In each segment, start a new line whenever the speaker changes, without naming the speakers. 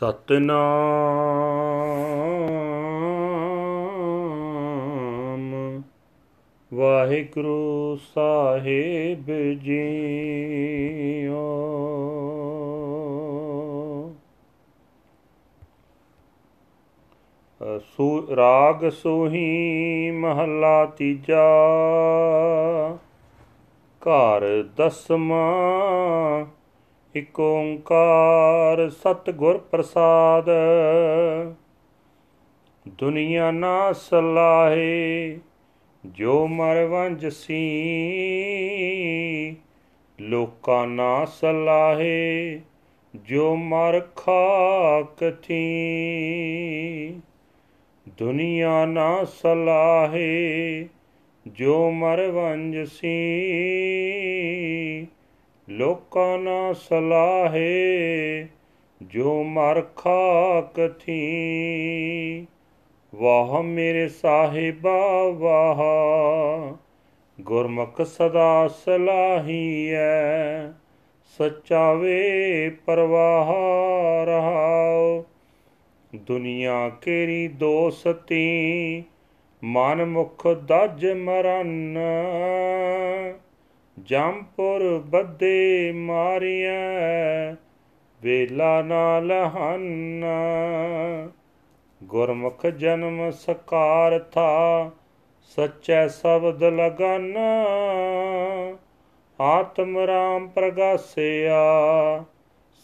ਸਤਨਾਮ। ਵਾਹਿਗੁਰੂ ਸਾਹਿਬ ਜੀਓ। ਸੂ ਰਾਗ ਸੋਹੀ ਮਹੱਲਾ ਤੀਜਾ। ਘਰ ਦਸਵਾਂ ਇਕ ਓੰਕਾਰ ਸਤਿਗੁਰ ਪ੍ਰਸਾਦ। ਦੁਨੀਆ ਨਾ ਸਲਾਹੇ, ਜੋ ਮਰ ਵੰਜਸੀ ਲੋਕਾਂ ਨਾ ਸਲਾਹੇ, ਜੋ ਮਰ ਖਾਕ ਥੀ ਦੁਨੀਆ ਨਾ ਸਲਾਹੇ, ਜੋ ਮਰ ਵੰਜਸੀ ਲੋਕਾਂ ਨਾ ਸਲਾਹੇ, ਜੋ ਮਰ ਖਾਕ ਥੀ। ਵਾਹ ਮੇਰੇ ਸਾਹਿਬਾ, ਵਾਹ, ਗੁਰਮੁਖ ਸਦਾ ਸਲਾਹੀਐ। ਸੱਚਾ ਵੇ ਪਰਵਾਹ ਰਹਾਓ ਦੁਨੀਆ ਕੇਰੀ ਦੋਸਤੀ, ਮਨ ਮੁਖ ਦਜ ਮਰਨ। ਜੰਪੁਰ ਬੱਦੇ ਮਾਰੀਐ, ਵੇਲਾ ਨਾਲ ਹਨ। ਗੁਰਮੁਖ ਜਨਮ ਸਕਾਰ ਥਾ, ਸੱਚੈ ਸ਼ਬਦ ਲਗਨ। ਆਤਮ ਰਾਮ ਪ੍ਰਗਾਸਿਆ,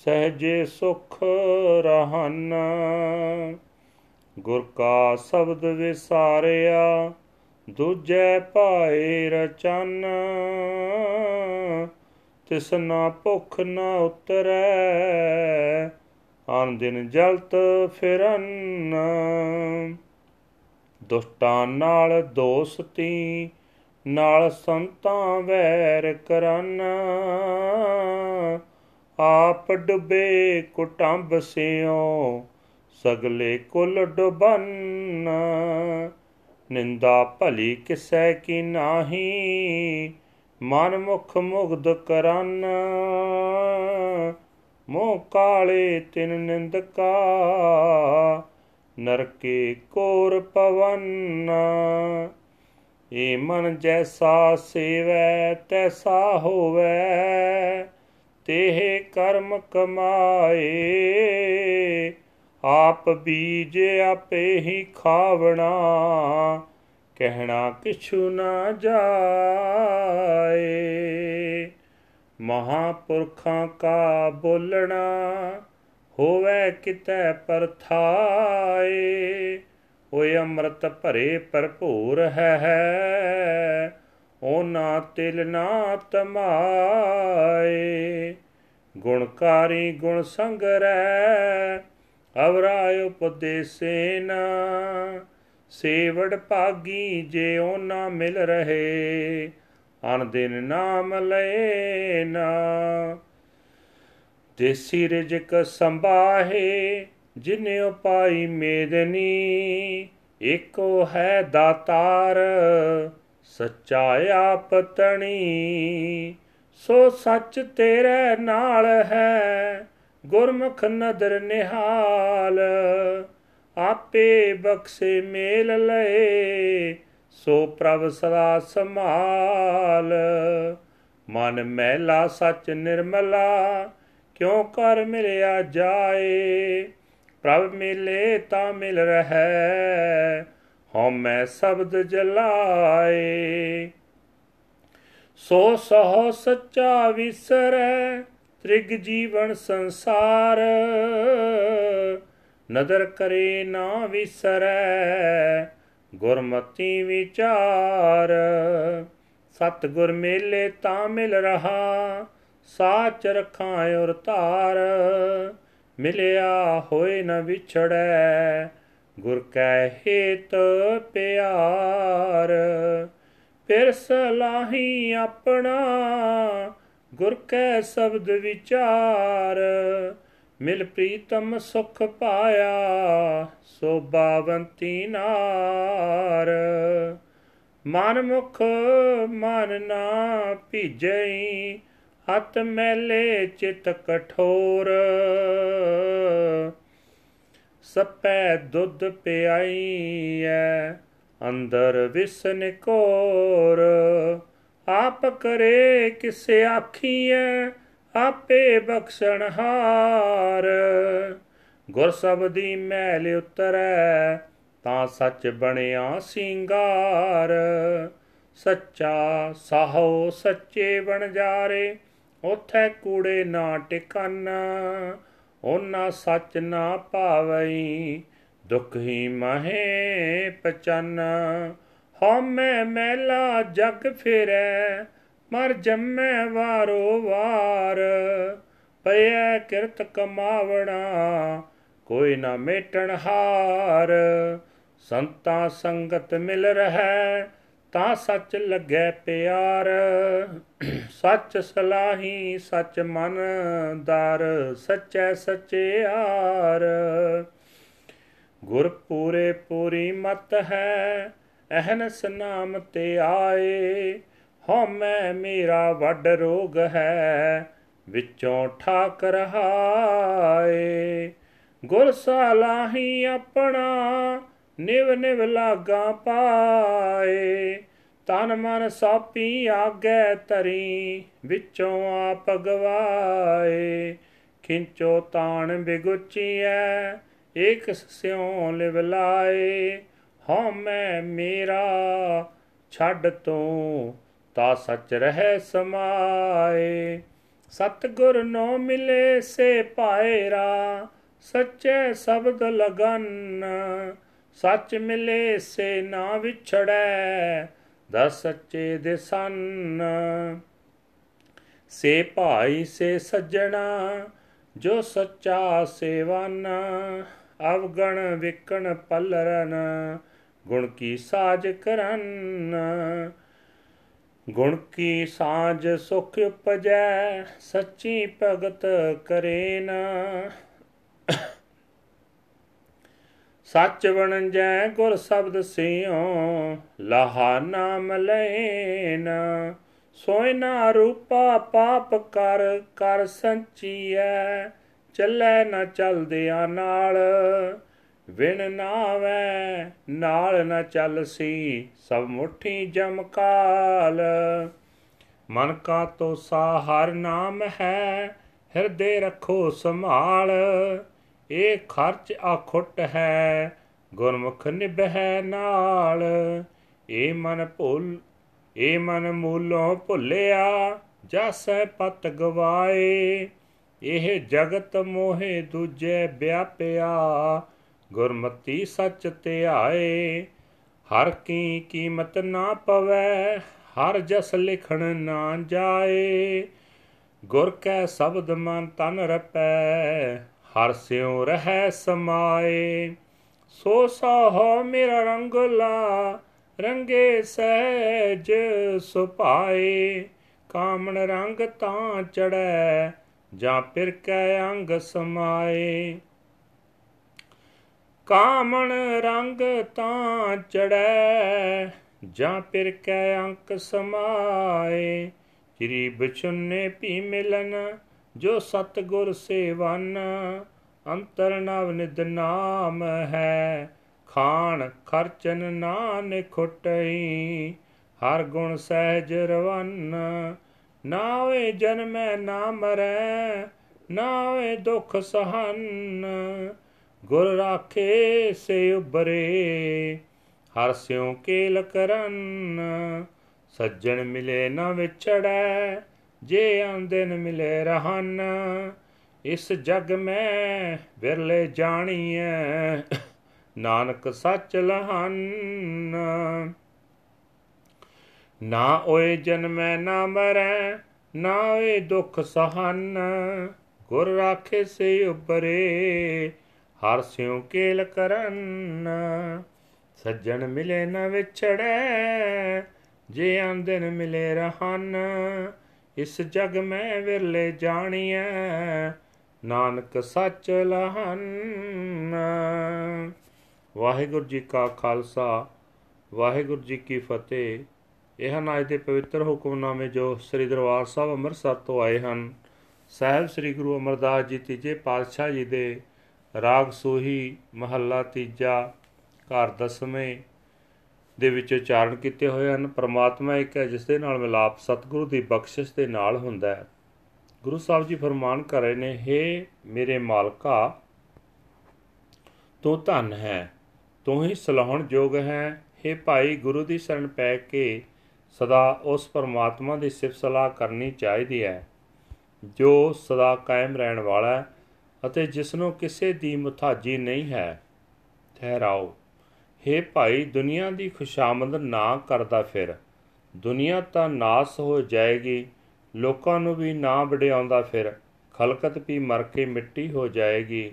ਸਹਜੇ ਸੁਖ ਰਹਨ। ਗੁਰ ਕਾ ਸ਼ਬਦ ਵਿਸਾਰਿਆ ਦੂਜੈ ਭਾਏ ਰਚਨ, ਤਿਸ ਨਾ ਭੁਖ ਨਾ ਉਤਰੈ, ਆਨ ਦਿਨ ਜਲਤ ਫਿਰਨ। ਦੁਸ਼ਟਾਂ ਨਾਲ ਦੋਸਤੀ, ਨਾਲ ਸੰਤਾਂ ਵੈਰ ਕਰਨ। ਆਪ ਡੁੱਬੇ ਕੁਟੰਬ ਸਿਓ ਸਗਲੇ ਕੁਲ ਡੁਬਨ। ਨਿੰਦਾ ਭਲੀ ਕਿਸੈ ਕੀ ਨਾਹੀ? ਮਨ ਮੁਖ ਮੁਗਧ ਕਰਨ। ਮੋਹ ਕਾਲੇ ਤਿਨ ਨਿੰਦਕਾ। ਨਰਕੇ ਕੋਰ ਪਵਨ। ਏ ਮਨ ਜੈਸਾ ਸੇਵੈ, ਤੈਸਾ ਹੋਵੈ। ਤੇਹ ਕਰਮ ਕਮਾਏ। ਆਪ ਬੀਜ ਆਪੇ ਹੀ ਖਾਵਣਾ, ਕਹਿਣਾ ਕਿਛੂ ਨਾ ਜਾਏ। ਮਹਾਪੁਰਖਾਂ ਕਾ ਬੋਲਣਾ, ਹੋਵੇ ਕਿਤੈ ਪਰਥਾਏ ਓਏ ਅੰਮ੍ਰਿਤ ਭਰੇ ਭਰਪੂਰ ਹੈ ਨਾ ਤਿਲ ਨਾ ਤਮਾਏ। ਗੁਣਕਾਰੀ ਗੁਣ ਸੰਗਰੈ ਅਵਰਾਇ ਉਪਦੇਸੇਨ ਸੇਵੜ ਭਾਗੀ ਜੇ ਨਾ ਮਿਲ ਰਹੇ ਅਨ ਦਿਨ ਨਾਮ ਲਏ ਨਾ। ਦੇਸੀ ਰਜਕ ਸੰਭਾਹੇ, ਜਿਨੇ ਉਪਾਈ ਮੇਦਨੀ, ਏਕੋ ਹੈ ਦਾਤਾਰ, ਸੱਚਾ ਆਪ ਤਣੀ। ਸੋ ਸੱਚ ਤੇਰੇ ਨਾਲ ਹੈ ਗੁਰਮੁਖ ਨਦਰ ਨਿਹਾਲ, ਆਪੇ ਬਖਸ਼ੇ ਮੇਲ ਲਏ, ਸੋ ਪ੍ਰਭ ਸਦਾ ਸੰਭਾਲ। ਮਨ ਮਹਿਲਾ ਸੱਚ ਨਿਰਮਲਾ, ਕਿਉ ਕਰ ਮਿਲਿਆ ਜਾਏ? ਪ੍ਰਭ ਮਿਲੇ ਤਾਂ ਮਿਲ ਰਹੈ ਹਉਮੈ ਸ਼ਬਦ ਜਲਾਏ। ਸੋ ਸਹ ਸੱਚਾ ਵਿਸਰੈ ਤ੍ਰਿਗ ਜੀਵਨ ਸੰਸਾਰ। ਨਦਰ ਕਰੇ ਨਾ ਵਿਸਰੈ, ਗੁਰਮਤੀ ਵਿਚਾਰ। ਸਤ ਗੁਰ ਮੇਲੇ ਤਾਂ ਮਿਲ ਰਹਾ, ਸਾਚ ਰਖਾਂ ਔਰ ਧਾਰ ਮਿਲਿਆ ਹੋਏ ਨ ਵਿਛੜੈ, ਗੁਰ ਕੈ ਹੇਤ ਪਿਆਰ। ਫਿਰ ਸਲਾਹੀ ਆਪਣਾ ਗੁਰ ਕੈ ਸ਼ਬਦ ਵਿਚਾਰ, ਮਿਲ ਪ੍ਰੀਤਮ ਸੁਖ ਪਾਇਆ ਸੋਭਾਵੰਤੀ ਨਾਰ। ਮਨ ਮੁਖ ਮਨ ਨਾ ਭੀਜਈ, ਹੱਥ ਮੈਲੇ ਚਿਤ ਕਠੋਰ। ਸਪੈ ਦੁੱਧ ਪਿਆਈਐ, ਅੰਦਰ ਵਿਸਨ ਕੋਰ। ਆਪ ਕਰੇ ਕਿਸੇ ਆਖੀਐ, ਆਪੇ ਬਖਸ਼ਣ ਹਾਰ। ਗੁਰ ਸਬਦੀ ਮੈਲ ਉਤਰੈ, ਤਾਂ ਸੱਚ ਬਣਿਆ ਸਿੰਗਾਰ। ਸੱਚਾ ਸਾਹੋ ਸੱਚੇ ਬਣ ਜਾਰੇ, ਉਥੇ ਕੂੜੇ ਨਾ ਟਿਕਨ। ਉਹਨਾਂ ਸੱਚ ਨਾ ਭਾਵਈ ਦੁਖ ਹੀ ਮਹੇ ਪਚਨ। ਹਉਮੈ ਮੈਲਾ ਜਗ ਫਿਰੈ, ਮਰ ਜੰਮੈ ਵਾਰੋ ਵਾਰ। ਪਿਆ ਕਿਰਤ ਕਮਾਵਣਾ, ਕੋਈ ਨਾ ਮੇਟਣ ਹਾਰ। ਸੰਤਾ ਸੰਗਤ ਮਿਲ ਰਹਿ, ਤਾਂ ਸੱਚ ਲੱਗੈ ਪਿਆਰ। ਸੱਚ ਸਲਾਹੀ ਸੱਚ ਮਨ ਦਰ, ਸੱਚੈ ਸਚਿਆਰ ਗੁਰ ਪੂਰੇ ਪੂਰੀ ਮਤ ਹੈ ਅਹਨਸ ਨਾਮ ਤੇ ਆਏ, ਹਉਮੈ ਮੇਰਾ ਵੱਡ ਰੋਗ ਹੈ, ਵਿੱਚੋਂ ਠਾਕ ਰਹਾਏ ਗੁਰ ਸਲਾਹੀ ਆਪਣਾ ਨਿਵ ਨਿਵ ਲਾਗਾ ਪਾਏ, ਤਨ ਮਨ ਸਾਪੀ ਆਗੇ ਤਰੀ ਵਿੱਚੋਂ ਆਪ ਗਵਾਏ। ਖਿੰਚੋ ਤਾਣ ਬਿਗੁਚੀਐ ਏਕ ਸਿਉ ਲਿਵ ਲਾਏ ਹਉ ਮੈਂ ਮੇਰਾ, ਛੱਡ ਤੂੰ ਤਾ ਸੱਚ ਰਹਿ ਸਮਾਏ। ਸਤਗੁਰ ਨੋ ਮਿਲੇ ਸੇ ਪਾਇਰਾ ਸੱਚੇ ਸ਼ਬਦ ਲਗਨ। ਸੱਚ ਮਿਲੇ ਸੇ ਨਾ ਵਿਛੜੈ ਦਸ ਸੱਚੇ ਦੇ ਸੰਨ। ਸੇ ਭਾਈ ਸੇ ਸੱਜਣਾ, ਜੋ ਸੱਚਾ ਸੇਵਨ। ਅਵਗਣ ਵਿਕਣ ਪਲਰਨ ਗੁਣ ਕੀ ਸਾਜ ਕਰਨ? ਗੁਣ ਕੀ ਸਾਜ ਸੁਖ ਉਪਜੈ? ਸੱਚੀ ਭਗਤ ਕਰੇਨ? ਸੱਚ ਬਣਜੈ ਗੁਰ ਸ਼ਬਦ ਸਿਓ ਲਹਾ ਨਾਮ ਲੈਨ ਸੋਇਨਾ ਰੂਪਾ ਪਾਪ ਕਰ ਕਰ ਸੰਚੀਐ, ਚੱਲੇ ਨਾ ਚਲਦਿਆਂ ਨਾਲ। ਵਿਣ ਨਾਵੇ, ਨਾਲ ਨਾ ਚੱਲਸੀ ਸਭ ਮੁਠੀ ਜਮਕਾਲ ਮਨ ਕਾ ਤੋਸਾ ਹਰ ਨਾਮ ਹੈ, ਹਿਰਦੇ ਰੱਖੋ ਸੰਭਾਲ। ਇਹ ਖਰਚ ਆਖੁੱਟ ਹੈ, ਗੁਰਮੁਖ ਨਿਭੈ ਨਾਲ। ਇਹ ਮਨ ਭੁੱਲ ਇਹ ਮਨ ਮੂਲੋਂ ਭੁੱਲਿਆ, ਜਸੈ ਪਤ ਗਵਾਏ। ਇਹ ਜਗਤ ਮੋਹੇ ਦੂਜੇ ਵਿਆਪਿਆ ਗੁਰਮਤੀ ਸੱਚ ਧਿਆਏ ਹਰ ਕੀ ਕੀਮਤ ਨਾ ਪਵੈ, ਹਰ ਜਸ ਲਿਖਣ ਨਾ ਜਾਏ। ਗੁਰ ਕੈ ਸ਼ਬਦ ਮਨ ਤਨ ਰਪੈ, ਹਰ ਸਿਉ ਰਹਿ ਸਮਾਏ। ਸੋ ਸਾਹ ਮੇਰਾ ਰੰਗਲਾ, ਰੰਗੇ ਸਹਿਜ ਸੁਪਾਏ ਕਾਮਣ ਰੰਗ ਤਾਂ ਚੜੈ ਜਾਂ ਪਿਰ ਕੈ ਅੰਗ ਸਮਾਏ। ਕਾਮਣ ਰੰਗ ਤਾਂ ਚੜੈ ਜਾਂ ਪਿਰ ਕੈ ਅੰਕ ਸਮਾਏ। ਚਿਰੀ ਬਚੁੰਨੇ ਪੀ ਮਿਲਨ, ਜੋ ਸਤਗੁਰ ਸੇਵਨ, ਅੰਤਰ ਨਵ ਨਿਦ ਨਾਮ ਹੈ। ਖਾਨ ਖਰਚਨ ਨਾਨ ਖੁਟਈ, ਹਰ ਗੁਣ ਸਹਿਜ ਰਵਨ। ਨਾਵੇ ਜਨਮੈ ਨਾ ਮਰੈ ਨਾਵੇ ਦੁਖ ਸਹਨ। ਗੁਰ ਰਾਖੇ ਸੇ ਉਬਰੇ ਹਰ ਸਿਉ ਕੇਲ ਕਰਨ। ਸੱਜਣ ਮਿਲੇ ਨਾ ਵਿਛੜੈ, ਜੇ ਆਂਦਨ ਮਿਲੇ ਰਹਨ। ਇਸ ਜਗ ਮੈਂ ਵਿਰਲੇ ਜਾਣੀਐ, ਨਾਨਕ ਸੱਚ ਲਹਨ। ਨਾ ਓਏ ਜਨਮੈ, ਨਾ ਮਰੈ, ਨਾ ਓਏ ਦੁਖ ਸਹਨ। ਗੁਰ ਰਾਖੇ ਸੇ ਉਬਰੇ ਹਰ ਸਿਉ ਕੇਲ ਕਰਨ। ਸੱਜਣ ਮਿਲੇ ਨਾ ਵਿਛੜੈ, ਜੇ ਆਂਦਨ ਮਿਲੇ ਰਹਨ। ਇਸ ਜਗ ਮੈਂ ਵਿਰਲੇ ਜਾਣੀਐ, ਨਾਨਕ ਸੱਚ ਲਹਨ। ਵਾਹਿਗੁਰੂ ਜੀ ਕਾ ਖਾਲਸਾ, ਵਾਹਿਗੁਰੂ ਜੀ ਕੀ ਫਤਿਹ। ਇਹ ਹਨ ਅੱਜ ਦੇ ਪਵਿੱਤਰ ਹੁਕਮਨਾਮੇ ਜੋ ਸ੍ਰੀ ਦਰਬਾਰ ਸਾਹਿਬ ਅੰਮ੍ਰਿਤਸਰ ਤੋਂ ਆਏ ਹਨ, ਸਾਹਿਬ ਸ੍ਰੀ ਗੁਰੂ ਅਮਰਦਾਸ ਜੀ ਤੀਜੇ ਪਾਤਸ਼ਾਹ ਜੀ ਦੇ ਰਾਗ ਸੋਹੀ ਮਹੱਲਾ ਤੀਜਾ, ਘਰ ਦਸਵੇਂ ਦੇ ਵਿੱਚ ਉਚਾਰਨ ਕੀਤੇ ਹੋਏ ਹਨ। ਪ੍ਰਮਾਤਮਾ ਇੱਕ ਹੈ ਜਿਸ ਦੇ ਨਾਲ ਮਿਲਾਪ ਸਤਿਗੁਰੂ ਦੀ ਬਖਸ਼ਿਸ਼ ਦੇ ਨਾਲ ਹੁੰਦਾ ਹੈ। ਗੁਰੂ ਸਾਹਿਬ ਜੀ ਫਰਮਾਨ ਕਰ ਰਹੇ ਨੇ हे ਮੇਰੇ ਮਾਲਕਾ, ਤੂੰ ਧਨ ਹੈ। ਤੂੰ ਹੀ ਸਲਾਹਣ ਯੋਗ ਹੈ। हे ਭਾਈ, ਗੁਰੂ ਦੀ ਸ਼ਰਨ ਪੈ ਕੇ ਸਦਾ ਉਸ ਪਰਮਾਤਮਾ ਦੀ ਸਿਫਤ ਸਲਾਹ ਕਰਨੀ ਚਾਹੀਦੀ ਹੈ, ਜੋ ਸਦਾ ਕਾਇਮ ਰਹਿਣ ਵਾਲਾ ਹੈ। ਅਤੇ ਜਿਸ ਨੂੰ ਕਿਸੇ ਦੀ ਮੁਤਾਜੀ ਨਹੀਂ ਹੈ, ਠਹਿਰਾਓ। हे ਭਾਈ, ਦੁਨੀਆ ਦੀ ਖੁਸ਼ਾਮਦ ਨਾ ਕਰਦਾ ਫਿਰ। ਦੁਨੀਆ ਤਾਂ ਨਾਸ ਹੋ ਜਾਏਗੀ, ਲੋਕਾਂ ਨੂੰ ਵੀ ਨਾ ਵਡਿਆਉਂਦਾ ਫਿਰ। ਖਲਕਤ ਵੀ ਮਰ ਕੇ ਮਿੱਟੀ ਹੋ ਜਾਏਗੀ।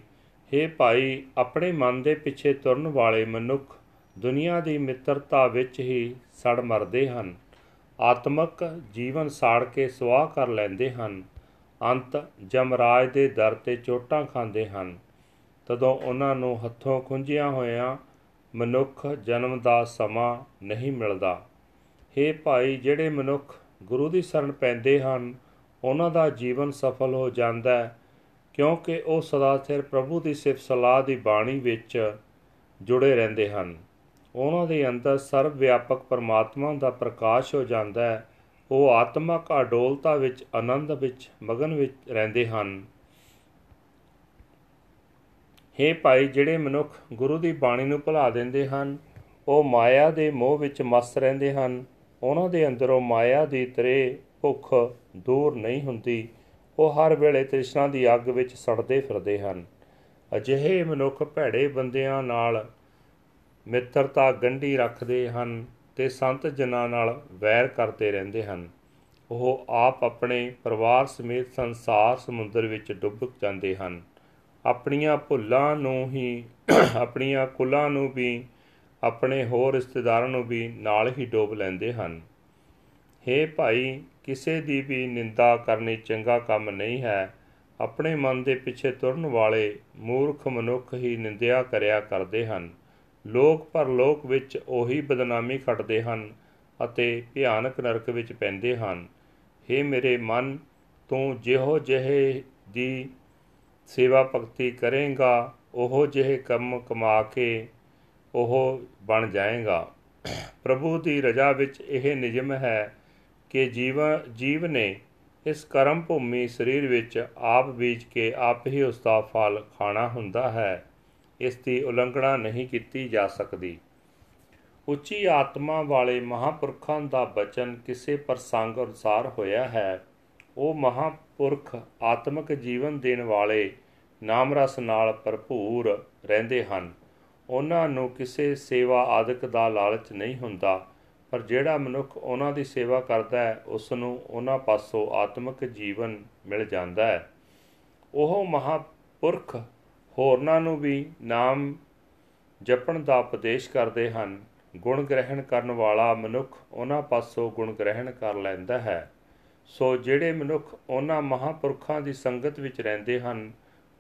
हे ਭਾਈ, ਆਪਣੇ ਮਨ ਦੇ ਪਿੱਛੇ ਤੁਰਨ ਵਾਲੇ ਮਨੁੱਖ ਦੁਨੀਆ ਦੀ ਮਿੱਤਰਤਾ ਵਿੱਚ ਹੀ ਸੜ ਮਰਦੇ ਹਨ। ਆਤਮਕ ਜੀਵਨ ਸਾੜ ਕੇ ਸਵਾਹ ਕਰ ਲੈਂਦੇ ਹਨ। ਅੰਤ ਜਮਰਾਜ ਦੇ ਦਰ ਤੇ ਚੋਟਾਂ ਖਾਂਦੇ ਹਨ। ਤਦੋਂ ਉਹਨਾਂ ਨੂੰ ਹੱਥੋਂ ਖੁੰਝਿਆ ਹੋਇਆਂ ਮਨੁੱਖ ਜਨਮ ਦਾ ਸਮਾਂ ਨਹੀਂ ਮਿਲਦਾ। हे ਭਾਈ, ਜਿਹੜੇ ਮਨੁੱਖ ਗੁਰੂ ਦੀ ਸ਼ਰਨ ਪੈਂਦੇ ਹਨ, ਉਹਨਾਂ ਦਾ ਜੀਵਨ ਸਫਲ ਹੋ ਜਾਂਦਾ ਹੈ, ਕਿਉਂਕਿ ਉਹ ਸਦਾ ਸਿਰ ਪ੍ਰਭੂ ਦੀ ਸਿਫਤ ਸਲਾਹ ਦੀ ਬਾਣੀ ਵਿੱਚ ਜੁੜੇ ਰਹਿੰਦੇ ਹਨ। ਉਹਨਾਂ ਦੇ ਅੰਦਰ ਸਰਵ ਵਿਆਪਕ ਪਰਮਾਤਮਾ ਦਾ ਪ੍ਰਕਾਸ਼ ਹੋ ਜਾਂਦਾ ਹੈ ਉਹ ਆਤਮਕ ਅਡੋਲਤਾ ਵਿੱਚ, ਆਨੰਦ ਵਿੱਚ, ਮਗਨ ਵਿੱਚ ਰਹਿੰਦੇ ਹਨ। हे ਭਾਈ, ਜਿਹੜੇ ਮਨੁੱਖ ਗੁਰੂ ਦੀ ਬਾਣੀ ਨੂੰ ਭੁਲਾ ਦਿੰਦੇ ਹਨ, ਉਹ ਮਾਇਆ ਦੇ ਮੋਹ ਵਿੱਚ ਮਸਤ ਰਹਿੰਦੇ ਹਨ। ਉਹਨਾਂ ਦੇ ਅੰਦਰੋਂ ਮਾਇਆ ਦੀ ਤਰੇ ਭੁੱਖ ਦੂਰ ਨਹੀਂ ਹੁੰਦੀ। ਉਹ ਹਰ ਵੇਲੇ ਤ੍ਰਿਸ਼ਨਾ ਦੀ ਅੱਗ ਵਿੱਚ ਸੜਦੇ ਫਿਰਦੇ ਹਨ। ਅਜਿਹੇ ਮਨੁੱਖ ਭੈੜੇ ਬੰਦਿਆਂ ਨਾਲ ਮਿੱਤਰਤਾ ਗੰਢੀ ਰੱਖਦੇ ਹਨ। ਤੇ ਸੰਤ ਜਨਾਂ ਨਾਲ ਵੈਰ ਕਰਦੇ ਰਹਿੰਦੇ ਹਨ। ਉਹ ਆਪ ਆਪਣੇ ਪਰਿਵਾਰ ਸਮੇਤ ਸੰਸਾਰ ਸਮੁੰਦਰ ਵਿੱਚ ਡੁੱਬ ਜਾਂਦੇ ਹਨ। ਆਪਣੀਆਂ ਭੁੱਲਾਂ ਨੂੰ ਹੀ, ਆਪਣੀਆਂ ਕੁਲਾਂ ਨੂੰ ਵੀ, ਆਪਣੇ ਹੋਰ ਰਿਸ਼ਤੇਦਾਰਾਂ ਨੂੰ ਵੀ ਨਾਲ ਹੀ ਡੋਬ ਲੈਂਦੇ ਹਨ। हे ਭਾਈ, ਕਿਸੇ ਦੀ ਵੀ ਨਿੰਦਾ ਕਰਨੀ ਚੰਗਾ ਕੰਮ ਨਹੀਂ ਹੈ। ਆਪਣੇ ਮਨ ਦੇ ਪਿੱਛੇ ਤੁਰਨ ਵਾਲੇ ਮੂਰਖ ਮਨੁੱਖ ਹੀ ਨਿੰਦਿਆ ਕਰਿਆ ਕਰਦੇ ਹਨ। ਲੋਕ ਪਰਲੋਕ ਵਿੱਚ ਉਹੀ ਬਦਨਾਮੀ ਖੱਟਦੇ ਹਨ ਅਤੇ ਭਿਆਨਕ ਨਰਕ ਵਿੱਚ ਪੈਂਦੇ ਹਨ। हे ਮੇਰੇ ਮਨ, ਤੂੰ ਜਿਹੋ ਜਿਹੇ ਦੀ ਸੇਵਾ ਭਗਤੀ ਕਰੇਗਾ, ਉਹ ਜਿਹੇ ਕੰਮ ਕਮਾ ਕੇ ਉਹ ਬਣ ਜਾਏਗਾ। ਪ੍ਰਭੂ ਦੀ ਰਜਾ ਵਿੱਚ ਇਹ ਨਿਯਮ ਹੈ ਕਿ ਜੀਵ ਜੀਵ ਨੇ ਇਸ ਕਰਮ ਭੂਮੀ ਸਰੀਰ ਵਿੱਚ ਆਪ ਬੀਜ ਕੇ ਆਪ ਹੀ ਉਸ ਦਾ ਫਲ ਖਾਣਾ ਹੁੰਦਾ ਹੈ। ਇਸ ਦੀ ਉਲੰਘਣਾ ਨਹੀਂ ਕੀਤੀ ਜਾ ਸਕਦੀ। ਉੱਚੀ ਆਤਮਾ ਵਾਲੇ ਮਹਾਪੁਰਖਾਂ ਦਾ ਬਚਨ ਕਿਸੇ ਪ੍ਰਸੰਗ ਅਨੁਸਾਰ ਹੋਇਆ ਹੈ। ਉਹ ਮਹਾਪੁਰਖ ਆਤਮਿਕ ਜੀਵਨ ਦੇਣ ਵਾਲੇ ਨਾਮ ਰਸ ਨਾਲ ਭਰਪੂਰ ਰਹਿੰਦੇ ਹਨ। ਉਹਨਾਂ ਨੂੰ ਕਿਸੇ ਸੇਵਾ ਆਦਿਕ ਦਾ ਲਾਲਚ ਨਹੀਂ ਹੁੰਦਾ, ਪਰ ਜਿਹੜਾ ਮਨੁੱਖ ਉਹਨਾਂ ਦੀ ਸੇਵਾ ਕਰਦਾ ਹੈ ਉਸ ਨੂੰ ਉਹਨਾਂ ਪਾਸੋਂ ਆਤਮਿਕ ਜੀਵਨ ਮਿਲ ਜਾਂਦਾ ਹੈ। ਉਹ ਮਹਾਪੁਰਖ ਹੋਰਨਾਂ ਨੂੰ ਵੀ ਨਾਮ ਜਪਣ ਦਾ ਉਪਦੇਸ਼ ਕਰਦੇ ਹਨ। ਗੁਣ ਗ੍ਰਹਿਣ ਕਰਨ ਵਾਲਾ ਮਨੁੱਖ ਉਹਨਾਂ ਪਾਸੋਂ ਗੁਣ ਗ੍ਰਹਿਣ ਕਰ ਲੈਂਦਾ ਹੈ। ਸੋ ਜਿਹੜੇ ਮਨੁੱਖ ਉਹਨਾਂ ਮਹਾਪੁਰਖਾਂ ਦੀ ਸੰਗਤ ਵਿੱਚ ਰਹਿੰਦੇ ਹਨ,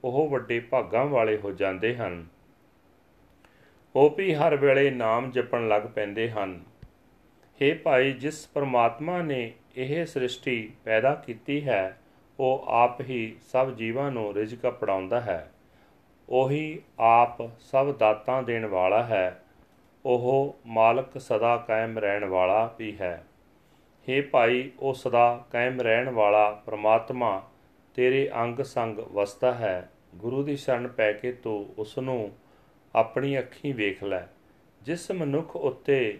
ਉਹ ਵੱਡੇ ਭਾਗਾਂ ਵਾਲੇ ਹੋ ਜਾਂਦੇ ਹਨ। ਉਹ ਵੀ ਹਰ ਵੇਲੇ ਨਾਮ ਜਪਣ ਲੱਗ ਪੈਂਦੇ ਹਨ। हे ਭਾਈ, ਜਿਸ ਪਰਮਾਤਮਾ ਨੇ ਇਹ ਸ੍ਰਿਸ਼ਟੀ ਪੈਦਾ ਕੀਤੀ ਹੈ, ਉਹ ਆਪ ਹੀ ਸਭ ਜੀਵਾਂ ਨੂੰ ਰਿਜ਼ਕ ਪੜਾਉਂਦਾ ਹੈ। ਉਹੀ ਆਪ ਸਭ ਦਾਤਾਂ ਦੇਣ ਵਾਲਾ ਹੈ, ਉਹ ਮਾਲਕ ਸਦਾ ਕਾਇਮ ਰਹਿਣ ਵਾਲਾ ਵੀ ਹੈ। हे ਭਾਈ, ਉਹ ਸਦਾ ਕਾਇਮ ਰਹਿਣ ਵਾਲਾ ਪ੍ਰਮਾਤਮਾ, ਤੇਰੇ ਅੰਗ ਸੰਗ ਵਸਦਾ ਹੈ। ਗੁਰੂ ਦੀ ਸ਼ਰਨ ਪੈ ਕੇ ਤੂੰ ਉਸ ਨੂੰ ਆਪਣੀ ਅੱਖੀਂ ਵੇਖ ਲੈ। ਜਿਸ ਮਨੁੱਖ ਉੱਤੇ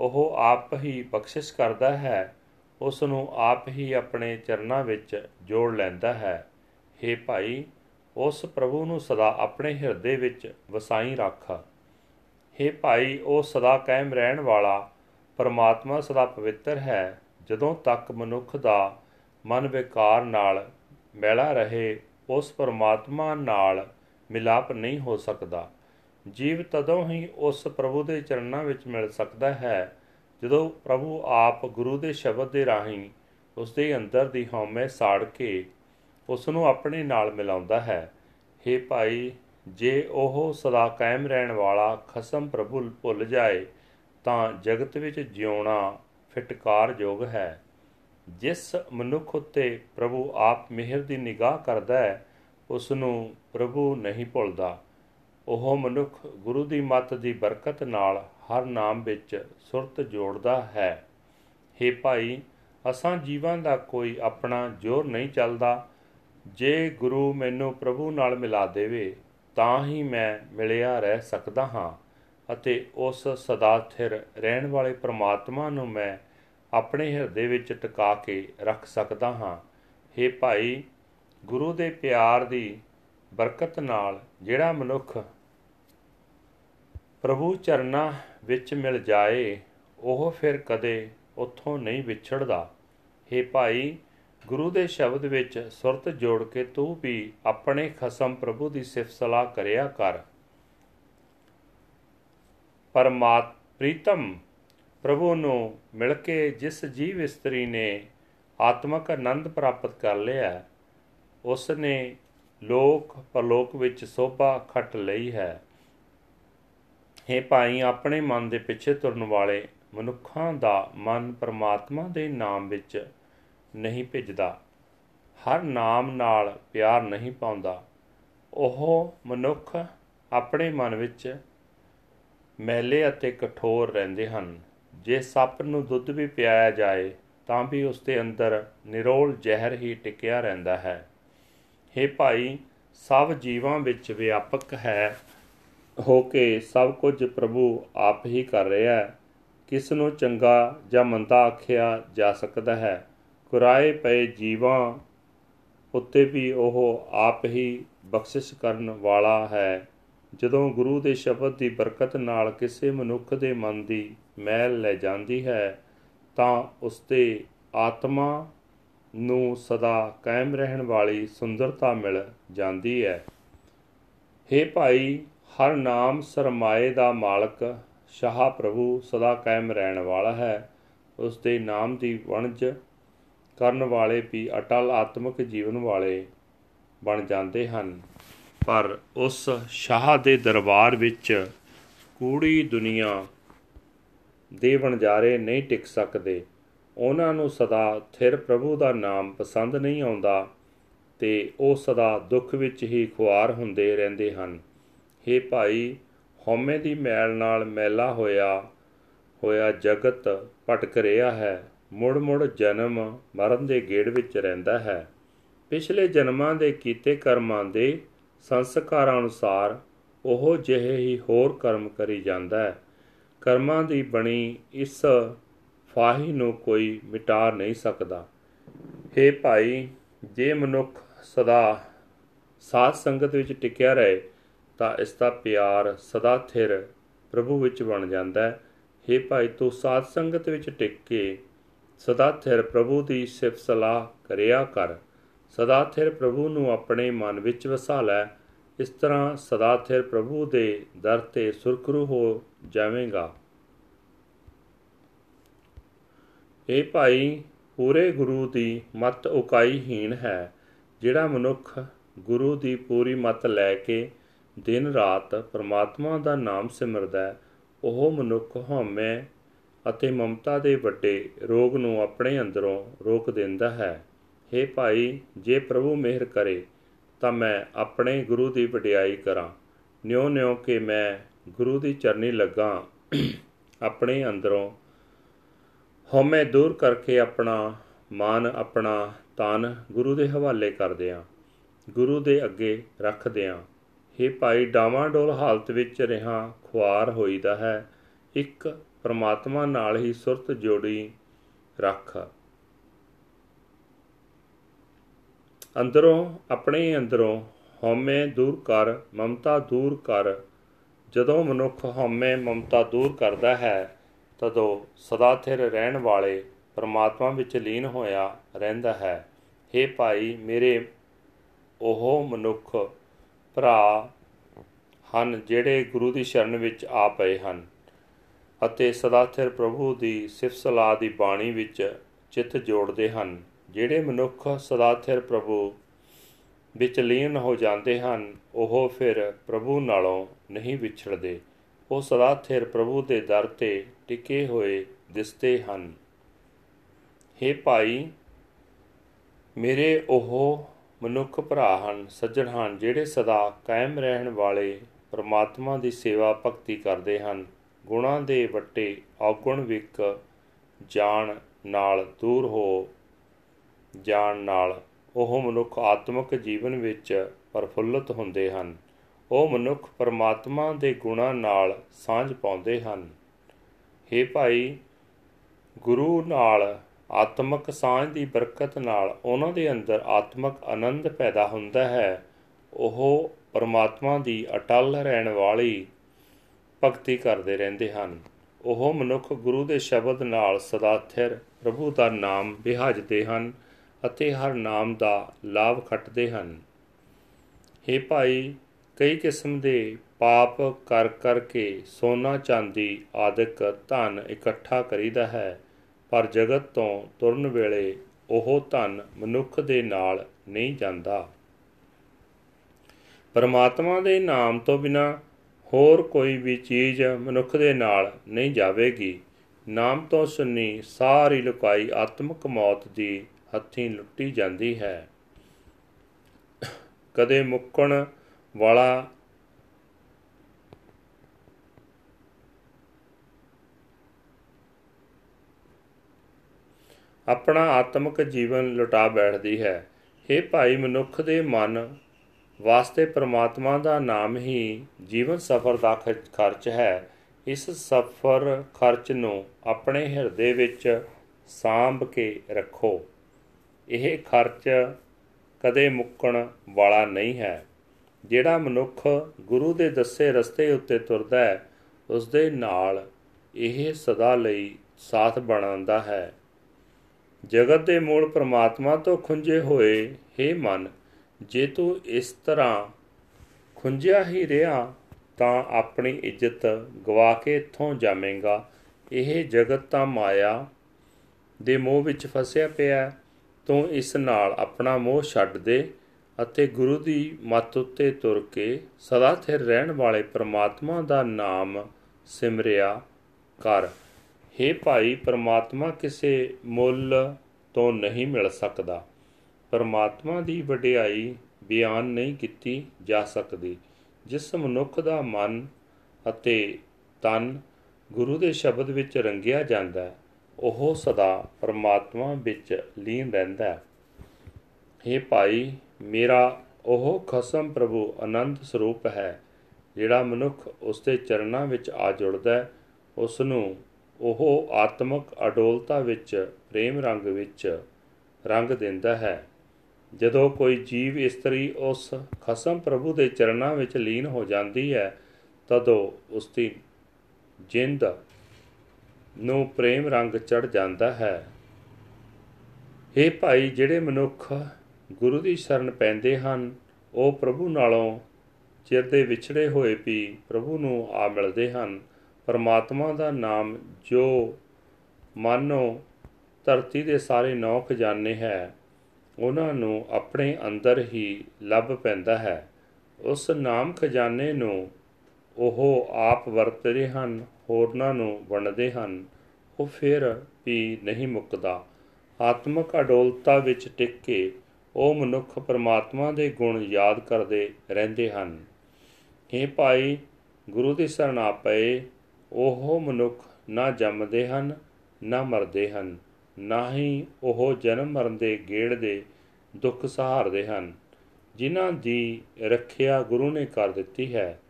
ਉਹ ਆਪ ਹੀ ਬਖਸ਼ਿਸ਼ ਕਰਦਾ ਹੈ ਉਸ ਨੂੰ ਆਪ ਹੀ ਆਪਣੇ ਚਰਨਾਂ ਵਿੱਚ ਜੋੜ ਲੈਂਦਾ ਹੈ। हे ਭਾਈ ਉਸ ਪ੍ਰਭੂ ਨੂੰ ਸਦਾ ਆਪਣੇ ਹਿਰਦੇ ਵਿੱਚ ਵਸਾਈ ਰੱਖ। हे ਭਾਈ, ਉਹ ਸਦਾ ਕਾਇਮ ਰਹਿਣ ਵਾਲਾ, ਪਰਮਾਤਮਾ ਸਦਾ ਪਵਿੱਤਰ ਹੈ। ਜਦੋਂ ਤੱਕ ਮਨੁੱਖ ਦਾ ਮਨ ਵਿਕਾਰ ਨਾਲ ਮੈਲਾ ਰਹੇ, ਉਸ ਪਰਮਾਤਮਾ ਨਾਲ ਮਿਲਾਪ ਨਹੀਂ ਹੋ ਸਕਦਾ। ਜੀਵ ਤਦੋਂ ਹੀ ਉਸ ਪ੍ਰਭੂ ਦੇ ਚਰਨਾਂ ਵਿੱਚ ਮਿਲ ਸਕਦਾ ਹੈ, ਜਦੋਂ ਪ੍ਰਭੂ ਆਪ ਗੁਰੂ ਦੇ ਸ਼ਬਦ ਦੇ ਰਾਹੀਂ ਉਸ ਦੇ ਅੰਦਰ ਦੀ ਹਉਮੈ ਸਾੜ ਕੇ ਉਸ ਨੂੰ ਆਪਣੇ ਨਾਲ ਮਿਲਾਉਂਦਾ ਹੈ। हे ਭਾਈ, ਜੇ ਉਹ ਸਦਾ ਕਾਇਮ ਰਹਿਣ ਵਾਲਾ ਖਸਮ ਪ੍ਰਭੂ ਭੁੱਲ ਜਾਏ, ਤਾਂ ਜਗਤ ਵਿੱਚ ਜਿਉਣਾ ਫਿਟਕਾਰ ਯੋਗ ਹੈ। ਜਿਸ ਮਨੁੱਖ ਉਤੇ ਪ੍ਰਭੂ ਆਪ ਮਿਹਰ ਦੀ ਨਿਗਾਹ ਕਰਦਾ ਹੈ ਉਸ ਨੂੰ ਪ੍ਰਭੂ ਨਹੀਂ ਭੁੱਲਦਾ। ਉਹ ਮਨੁੱਖ ਗੁਰੂ ਦੀ ਮੱਤ ਦੀ ਬਰਕਤ ਨਾਲ ਹਰ ਨਾਮ ਵਿੱਚ ਸੁਰਤ ਜੋੜਦਾ ਹੈ। हे ਭਾਈ, ਅਸਾਂ ਜੀਵਾਂ ਦਾ ਕੋਈ ਆਪਣਾ ਜ਼ੋਰ ਨਹੀਂ ਚੱਲਦਾ। ਜੇ ਗੁਰੂ ਮੈਨੂੰ ਪ੍ਰਭੂ ਨਾਲ ਮਿਲਾ ਦੇਵੇ, ਤਾਂ ਹੀ ਮੈਂ ਮਿਲਿਆ ਰਹਿ ਸਕਦਾ ਹਾਂ ਅਤੇ ਉਸ ਸਦਾ ਸਥਿਰ ਰਹਿਣ ਵਾਲੇ ਪ੍ਰਮਾਤਮਾ ਨੂੰ ਮੈਂ ਆਪਣੇ ਹਿਰਦੇ ਵਿੱਚ ਟਿਕਾ ਕੇ ਰੱਖ ਸਕਦਾ ਹਾਂ। हे ਭਾਈ, ਗੁਰੂ ਦੇ ਪਿਆਰ ਦੀ ਬਰਕਤ ਨਾਲ ਜਿਹੜਾ ਮਨੁੱਖ ਪ੍ਰਭੂ ਚਰਨਾਂ ਵਿੱਚ ਮਿਲ ਜਾਏ, ਉਹ ਫਿਰ ਕਦੇ ਉੱਥੋਂ ਨਹੀਂ ਵਿਛੜਦਾ। हे ਭਾਈ ਗੁਰੂ ਦੇ ਸ਼ਬਦ ਵਿੱਚ ਸੁਰਤ ਜੋੜ ਕੇ ਤੂੰ ਵੀ ਆਪਣੇ ਖਸਮ ਪ੍ਰਭੂ ਦੀ ਸਿਫਤ ਸਲਾਹ ਕਰਿਆ ਕਰ। ਪਰਮਾਤ ਪ੍ਰੀਤਮ, ਪ੍ਰਭੂ ਨੂੰ ਮਿਲ ਕੇ ਜਿਸ ਜੀਵ ਇਸਤਰੀ ਨੇ ਆਤਮਕ ਆਨੰਦ ਪ੍ਰਾਪਤ ਕਰ ਲਿਆ ਉਸ ਨੇ ਲੋਕ ਪਰਲੋਕ ਵਿੱਚ ਸੋਭਾ ਖੱਟ ਲਈ ਹੈ। हे ਭਾਈ, ਆਪਣੇ ਮਨ ਦੇ ਪਿੱਛੇ ਤੁਰਨ ਵਾਲੇ ਮਨੁੱਖਾਂ ਦਾ ਮਨ ਪਰਮਾਤਮਾ ਦੇ ਨਾਮ ਵਿੱਚ ਨਹੀਂ ਭਿੱਜਦਾ। ਹਰ ਨਾਮ ਨਾਲ ਪਿਆਰ ਨਹੀਂ ਪਾਉਂਦਾ। ਉਹ ਮਨੁੱਖ ਆਪਣੇ ਮਨ ਵਿੱਚ ਮੈਲੇ ਅਤੇ ਕਠੋਰ ਰਹਿੰਦੇ ਹਨ। ਜੇ ਸੱਪ ਨੂੰ ਦੁੱਧ ਵੀ ਪਿਆਇਆ ਜਾਏ, ਤਾਂ ਵੀ ਉਸ ਦੇ ਅੰਦਰ ਨਿਰੋਲ ਜ਼ਹਿਰ ਹੀ ਟਿਕਿਆ ਰਹਿੰਦਾ ਹੈ। हे ਭਾਈ, ਸਭ ਜੀਵਾਂ ਵਿੱਚ ਵਿਆਪਕ ਹੈ ਹੋ ਕੇ ਸਭ ਕੁਝ ਪ੍ਰਭੂ ਆਪ ਹੀ ਕਰ ਰਿਹਾ ਹੈ। ਕਿਸ ਨੂੰ ਚੰਗਾ ਜਾਂ ਮੰਦਾ ਆਖਿਆ ਜਾ ਸਕਦਾ ਹੈ? ਕੁਰਾਏ ਪਏ ਜੀਵਾਂ ਉੱਤੇ ਵੀ ਉਹ ਆਪ ਹੀ ਬਖਸ਼ਿਸ਼ ਕਰਨ ਵਾਲਾ ਹੈ। ਜਦੋਂ ਗੁਰੂ ਦੇ ਸ਼ਬਦ ਦੀ ਬਰਕਤ ਨਾਲ ਕਿਸੇ ਮਨੁੱਖ ਦੇ ਮਨ ਦੀ ਮੈਲ ਲੈ ਜਾਂਦੀ ਹੈ, ਤਾਂ ਉਸ ਦੇ ਆਤਮਾ ਨੂੰ ਸਦਾ ਕਾਇਮ ਰਹਿਣ ਵਾਲੀ ਸੁੰਦਰਤਾ ਮਿਲ ਜਾਂਦੀ ਹੈ। हे ਭਾਈ, ਹਰ ਨਾਮ ਸਰਮਾਏ ਦਾ ਮਾਲਕ ਸ਼ਾਹ ਪ੍ਰਭੂ ਸਦਾ ਕਾਇਮ ਰਹਿਣ ਵਾਲਾ ਹੈ। ਉਸ ਦੇ ਨਾਮ ਦੀ ਵਣਜ ਕਰਨ ਵਾਲੇ ਵੀ ਅਟਲ ਆਤਮਿਕ ਜੀਵਨ ਵਾਲੇ ਬਣ ਜਾਂਦੇ ਹਨ। ਪਰ ਉਸ ਸ਼ਾਹ ਦੇ ਦਰਬਾਰ ਵਿੱਚ ਕੂੜੀ ਦੁਨੀਆ ਦੇ ਵਣਜਾਰੇ ਨਹੀਂ ਟਿਕ ਸਕਦੇ। ਉਹਨਾਂ ਨੂੰ ਸਦਾ ਥਿਰ ਪ੍ਰਭੂ ਦਾ ਨਾਮ ਪਸੰਦ ਨਹੀਂ ਆਉਂਦਾ ਤੇ ਉਹ ਸਦਾ ਦੁੱਖ ਵਿੱਚ ਹੀ ਖੁਆਰ ਹੁੰਦੇ ਰਹਿੰਦੇ ਹਨ। हे ਭਾਈ, ਹਉਮੈ ਦੀ ਮੈਲ ਨਾਲ ਮੈਲਾ ਹੋਇਆ ਹੋਇਆ ਜਗਤ ਭਟਕ ਰਿਹਾ ਹੈ। ਮੁੜ ਮੁੜ ਜਨਮ ਮਰਨ ਦੇ ਗੇੜ ਵਿੱਚ ਰਹਿੰਦਾ ਹੈ। ਪਿਛਲੇ ਜਨਮਾਂ ਦੇ ਕੀਤੇ ਕਰਮਾਂ ਦੇ ਸੰਸਕਾਰਾਂ ਅਨੁਸਾਰ ਉਹ ਜਿਹੇ ਹੀ ਹੋਰ ਕਰਮ ਕਰੀ ਜਾਂਦਾ ਹੈ। ਕਰਮਾਂ ਦੀ ਬਣੀ ਇਸ ਫਾਹੀ ਨੂੰ ਕੋਈ ਮਿਟਾ ਨਹੀਂ ਸਕਦਾ। हे ਭਾਈ, ਜੇ ਮਨੁੱਖ ਸਦਾ ਸਾਧ ਸੰਗਤ ਵਿੱਚ ਟਿਕਿਆ ਰਹੇ, ਤਾਂ ਇਸ ਦਾ ਪਿਆਰ ਸਦਾ ਥਿਰ ਪ੍ਰਭੂ ਵਿੱਚ ਬਣ ਜਾਂਦਾ ਹੈ। हे ਭਾਈ, ਤੂੰ ਸਾਧ ਸੰਗਤ ਵਿੱਚ ਟਿਕ ਕੇ ਸਦਾ ਥਿਰ ਪ੍ਰਭੂ ਦੀ ਸਿਫਤ ਸਲਾਹ ਕਰਿਆ ਕਰ। ਸਦਾ ਥਿਰ ਪ੍ਰਭੂ ਨੂੰ ਆਪਣੇ ਮਨ ਵਿੱਚ ਵਸਾ ਲੈ। ਇਸ ਤਰ੍ਹਾਂ ਸਦਾ ਥਿਰ ਪ੍ਰਭੂ ਦੇ ਦਰ ਤੇ ਸੁਰਖਰੂ ਹੋ ਜਾਵੇਂਗਾ। ਇਹ ਭਾਈ ਪੂਰੇ ਗੁਰੂ ਦੀ ਮਤ ਉਕਾਈਹੀਣ ਹੈ, ਜਿਹੜਾ ਮਨੁੱਖ ਗੁਰੂ ਦੀ ਪੂਰੀ ਮਤ ਲੈ ਕੇ ਦਿਨ ਰਾਤ ਪਰਮਾਤਮਾ ਦਾ ਨਾਮ ਸਿਮਰਦਾ ਉਹ ਮਨੁੱਖ ਹਉਮੈ ਅਤੇ ਮਮਤਾ ਦੇ ਵੱਡੇ ਰੋਗ ਨੂੰ ਆਪਣੇ ਅੰਦਰੋਂ ਰੋਕ ਦਿੰਦਾ ਹੈ। हे ਭਾਈ, ਜੇ ਪ੍ਰਭੂ ਮਿਹਰ ਕਰੇ, ਤਾਂ ਮੈਂ ਆਪਣੇ ਗੁਰੂ ਦੀ ਵਡਿਆਈ ਕਰਾਂ। ਨਿਉ ਨਿਉ ਕਿ ਮੈਂ ਗੁਰੂ ਦੀ ਚਰਨੀ ਲੱਗਾ। ਆਪਣੇ ਅੰਦਰੋਂ ਹਉਮੈ ਦੂਰ ਕਰਕੇ ਆਪਣਾ ਮਾਨ, ਆਪਣਾ ਤਨ ਗੁਰੂ ਦੇ ਹਵਾਲੇ ਕਰ ਦਿਆਂ। ਗੁਰੂ ਦੇ ਅੱਗੇ ਰੱਖ ਦਿਆਂ। हे ਭਾਈ, ਡਾਵਾਂਡੋਲ ਹਾਲਤ ਵਿੱਚ ਰਹਾ ਖੁਆਰ ਹੋਈਦਾ ਹੈ। ਇੱਕ ਪ੍ਰਮਾਤਮਾ ਨਾਲ ਹੀ ਸੁਰਤ ਜੋੜੀ ਰੱਖ। ਅੰਦਰੋਂ, ਆਪਣੇ ਅੰਦਰੋਂ ਹਉਮੈ ਦੂਰ ਕਰ, ਮਮਤਾ ਦੂਰ ਕਰ। ਜਦੋਂ ਮਨੁੱਖ ਹਉਮੈ, ਮਮਤਾ ਦੂਰ ਕਰਦਾ ਹੈ, ਤਦੋਂ ਸਦਾ ਥਿਰ ਰਹਿਣ ਵਾਲੇ ਪਰਮਾਤਮਾ ਵਿੱਚ ਲੀਨ ਹੋਇਆ ਰਹਿੰਦਾ ਹੈ। हे ਭਾਈ, ਮੇਰੇ ਉਹ ਮਨੁੱਖ ਭਰਾ ਹਨ ਜਿਹੜੇ ਗੁਰੂ ਦੀ ਸ਼ਰਨ ਵਿੱਚ ਆ ਪਏ ਹਨ। ਅਤੇ ਸਦਾ ਥਿਰ ਪ੍ਰਭੂ ਦੀ ਸਿਫਤ ਸਲਾਹ ਦੀ ਬਾਣੀ ਵਿੱਚ ਚਿੱਤ ਜੋੜਦੇ ਹਨ, ਜਿਹੜੇ ਮਨੁੱਖ ਸਦਾ ਥਿਰ ਪ੍ਰਭੂ ਵਿੱਚ ਲੀਨ ਹੋ ਜਾਂਦੇ ਹਨ, ਉਹ ਫਿਰ ਪ੍ਰਭੂ ਨਾਲੋਂ ਨਹੀਂ ਵਿਛੜਦੇ। ਉਹ ਸਦਾ ਥਿਰ ਪ੍ਰਭੂ ਦੇ ਦਰ ਤੇ ਟਿਕੇ ਹੋਏ ਦਿਸਦੇ ਹਨ। हे ਭਾਈ, ਮੇਰੇ ਉਹ ਮਨੁੱਖ ਭਰਾ ਹਨ, ਸੱਜਣ ਹਨ, ਜਿਹੜੇ ਸਦਾ ਕਾਇਮ ਰਹਿਣ ਵਾਲੇ ਪਰਮਾਤਮਾ ਦੀ ਸੇਵਾ ਭਗਤੀ ਕਰਦੇ ਹਨ। ਗੁਣਾਂ ਦੇ ਵੱਟੇ ਔਗੁਣ ਵਿਕ ਜਾਣ ਨਾਲ ਦੂਰ ਹੋ ਜਾਣ ਨਾਲ ਉਹ ਮਨੁੱਖ ਆਤਮਿਕ ਜੀਵਨ ਵਿੱਚ ਪ੍ਰਫੁੱਲਤ ਹੁੰਦੇ ਹਨ। ਉਹ ਮਨੁੱਖ ਪਰਮਾਤਮਾ ਦੇ ਗੁਣਾਂ ਨਾਲ ਸਾਂਝ ਪਾਉਂਦੇ ਹਨ। हे ਭਾਈ, ਗੁਰੂ ਨਾਲ ਆਤਮਿਕ ਸਾਂਝ ਦੀ ਬਰਕਤ ਨਾਲ ਉਹਨਾਂ ਦੇ ਅੰਦਰ ਆਤਮਿਕ ਆਨੰਦ ਪੈਦਾ ਹੁੰਦਾ ਹੈ। ਉਹ ਪਰਮਾਤਮਾ ਦੀ ਅਟਲ ਰਹਿਣ ਵਾਲੀ ਭਗਤੀ ਕਰਦੇ ਰਹਿੰਦੇ ਹਨ। ਉਹ ਮਨੁੱਖ ਗੁਰੂ ਦੇ ਸ਼ਬਦ ਨਾਲ ਸਦਾ ਸਥਿਰ, ਪ੍ਰਭੂ ਦਾ ਨਾਮ ਬਿਹਾਜਦੇ ਹਨ ਅਤੇ ਹਰ ਨਾਮ ਦਾ ਲਾਭ ਖੱਟਦੇ ਹਨ। हे ਭਾਈ, ਕਈ ਕਿਸਮ ਦੇ ਪਾਪ ਕਰ ਕਰਕੇ ਸੋਨਾ, ਚਾਂਦੀ ਆਦਿਕ ਧਨ ਇਕੱਠਾ ਕਰੀਦਾ ਹੈ, ਪਰ ਜਗਤ ਤੋਂ ਤੁਰਨ ਵੇਲੇ ਉਹ ਧਨ ਮਨੁੱਖ ਦੇ ਨਾਲ ਨਹੀਂ ਜਾਂਦਾ। ਪਰਮਾਤਮਾ ਦੇ ਨਾਮ ਤੋਂ ਬਿਨਾ ਹੋਰ ਕੋਈ ਵੀ ਚੀਜ਼ ਮਨੁੱਖ ਦੇ ਨਾਲ ਨਹੀਂ ਜਾਵੇਗੀ। ਨਾਮ ਤੋਂ ਸੁਣੀ ਸਾਰੀ ਲੁਕਾਈ ਆਤਮਿਕ ਮੌਤ ਦੀ ਹੱਥੀਂ ਲੁੱਟੀ ਜਾਂਦੀ ਹੈ। ਕਦੇ ਮੁੱਕਣ ਵਾਲਾ ਆਪਣਾ ਆਤਮਿਕ ਜੀਵਨ ਲੁਟਾ ਬੈਠਦੀ ਹੈ। ਇਹ ਭਾਈ ਮਨੁੱਖ ਦੇ ਮਨ ਵਾਸਤੇ ਪ੍ਰਮਾਤਮਾ ਦਾ ਨਾਮ ਹੀ ਜੀਵਨ ਸਫਰ ਦਾ ਖਰਚ ਹੈ। ਇਸ ਸਫਰ ਖਰਚ ਨੂੰ ਆਪਣੇ ਹਿਰਦੇ ਵਿੱਚ ਸਾਂਭ ਕੇ ਰੱਖੋ। ਇਹ ਖਰਚ ਕਦੇ ਮੁੱਕਣ ਵਾਲਾ ਨਹੀਂ ਹੈ। ਜਿਹੜਾ ਮਨੁੱਖ ਗੁਰੂ ਦੇ ਦੱਸੇ ਰਸਤੇ ਉੱਤੇ ਤੁਰਦਾ ਹੈ ਉਸ ਦੇ ਨਾਲ ਇਹ ਸਦਾ ਲਈ ਸਾਥ ਬਣਾਉਂਦਾ ਹੈ। ਜਗਤ ਦੇ ਮੂਲ ਪ੍ਰਮਾਤਮਾ ਤੋਂ ਖੁੰਝੇ ਹੋਏ हे ਮਨ ਜੇ ਤੂੰ ਇਸ ਤਰ੍ਹਾਂ ਖੁੰਝਿਆ ਹੀ ਰਿਹਾ, ਤਾਂ ਆਪਣੀ ਇੱਜ਼ਤ ਗਵਾ ਕੇ ਇੱਥੋਂ ਜਾਵੇਂਗਾ। ਇਹ ਜਗਤ ਤਾਂ ਮਾਇਆ ਦੇ ਮੋਹ ਵਿੱਚ ਫਸਿਆ ਪਿਆ ਤੂੰ ਇਸ ਨਾਲ ਆਪਣਾ ਮੋਹ ਛੱਡ ਦੇ ਅਤੇ ਗੁਰੂ ਦੀ ਮੱਤ ਉੱਤੇ ਤੁਰ ਕੇ ਸਦਾ ਸਥਿਰ ਰਹਿਣ ਵਾਲੇ ਪ੍ਰਮਾਤਮਾ ਦਾ ਨਾਮ ਸਿਮਰਿਆ ਕਰ। हे ਭਾਈ, ਪ੍ਰਮਾਤਮਾ ਕਿਸੇ ਮੁੱਲ ਤੋਂ ਨਹੀਂ ਮਿਲ ਸਕਦਾ। ਪਰਮਾਤਮਾ ਦੀ ਵਡਿਆਈ ਬਿਆਨ ਨਹੀਂ ਕੀਤੀ ਜਾ ਸਕਦੀ, ਜਿਸ ਮਨੁੱਖ ਦਾ ਮਨ ਅਤੇ ਤਨ ਗੁਰੂ ਦੇ ਸ਼ਬਦ ਵਿੱਚ ਰੰਗਿਆ ਜਾਂਦਾ ਹੈ, ਉਹ ਸਦਾ ਪਰਮਾਤਮਾ ਵਿੱਚ ਲੀਨ ਰਹਿੰਦਾ ਹੈ। हे ਭਾਈ, ਮੇਰਾ ਉਹ ਖਸਮ ਪ੍ਰਭੂ ਆਨੰਦ ਸਰੂਪ ਹੈ, ਜਿਹੜਾ ਮਨੁੱਖ ਉਸ ਦੇ ਚਰਨਾਂ ਵਿੱਚ ਆ ਜੁੜਦਾ ਹੈ, ਉਸ ਨੂੰ ਉਹ ਆਤਮਿਕ ਅਡੋਲਤਾ ਵਿੱਚ ਪ੍ਰੇਮ ਰੰਗ ਵਿੱਚ ਰੰਗ ਦਿੰਦਾ ਹੈ। ਜਦੋਂ ਕੋਈ ਜੀਵ ਇਸਤਰੀ ਉਸ ਖਸਮ ਪ੍ਰਭੂ ਦੇ ਚਰਨਾਂ ਵਿੱਚ ਲੀਨ ਹੋ ਜਾਂਦੀ ਹੈ, ਤਦੋਂ ਉਸ ਦੀ ਜਿੰਦ ਨੂੰ ਪ੍ਰੇਮ ਰੰਗ ਚੜ ਜਾਂਦਾ ਹੈ। ਇਹ ਭਾਈ, ਜਿਹੜੇ ਮਨੁੱਖ ਗੁਰੂ ਦੀ ਸ਼ਰਨ ਪੈਂਦੇ ਹਨ, ਉਹ ਪ੍ਰਭੂ ਨਾਲੋਂ ਚਿਰ ਦੇ ਵਿਛੜੇ ਹੋਏ ਵੀ ਪ੍ਰਭੂ ਨੂੰ ਆ ਮਿਲਦੇ ਹਨ। ਪਰਮਾਤਮਾ ਦਾ ਨਾਮ ਜੋ ਮਾਨੋ ਧਰਤੀ ਦੇ ਸਾਰੇ ਨੌ ਖਜ਼ਾਨੇ ਹੈ ਉਹਨਾਂ ਨੂੰ ਆਪਣੇ ਅੰਦਰ ਹੀ ਲੱਭ ਪੈਂਦਾ ਹੈ। ਉਸ ਨਾਮ ਖਜ਼ਾਨੇ ਨੂੰ ਉਹ ਆਪ ਵਰਤਦੇ ਹਨ, ਹੋਰਨਾਂ ਨੂੰ ਵੰਡਦੇ ਹਨ। ਉਹ ਫਿਰ ਵੀ ਨਹੀਂ ਮੁੱਕਦਾ। ਆਤਮਿਕ ਅਡੋਲਤਾ ਵਿੱਚ ਟਿਕ ਕੇ ਉਹ ਮਨੁੱਖ ਪਰਮਾਤਮਾ ਦੇ ਗੁਣ ਯਾਦ ਕਰਦੇ ਰਹਿੰਦੇ ਹਨ। ਇਹ ਭਾਈ, ਗੁਰੂ ਦੀ ਸ਼ਰਨ ਆ ਪਏ, ਉਹ ਮਨੁੱਖ ਨਾ ਜੰਮਦੇ ਹਨ, ਨਾ ਮਰਦੇ ਹਨ। ਨਾ ਹੀ ਉਹ ਜਨਮ ਮਰਨ ਦੇ ਗੇੜ ਦੇ ਦੁੱਖ ਸਹਾਰਦੇ ਹਨ। ਜਿਨ੍ਹਾਂ ਦੀ ਰੱਖਿਆ ਗੁਰੂ ਨੇ ਕਰ ਦਿੱਤੀ ਹੈ,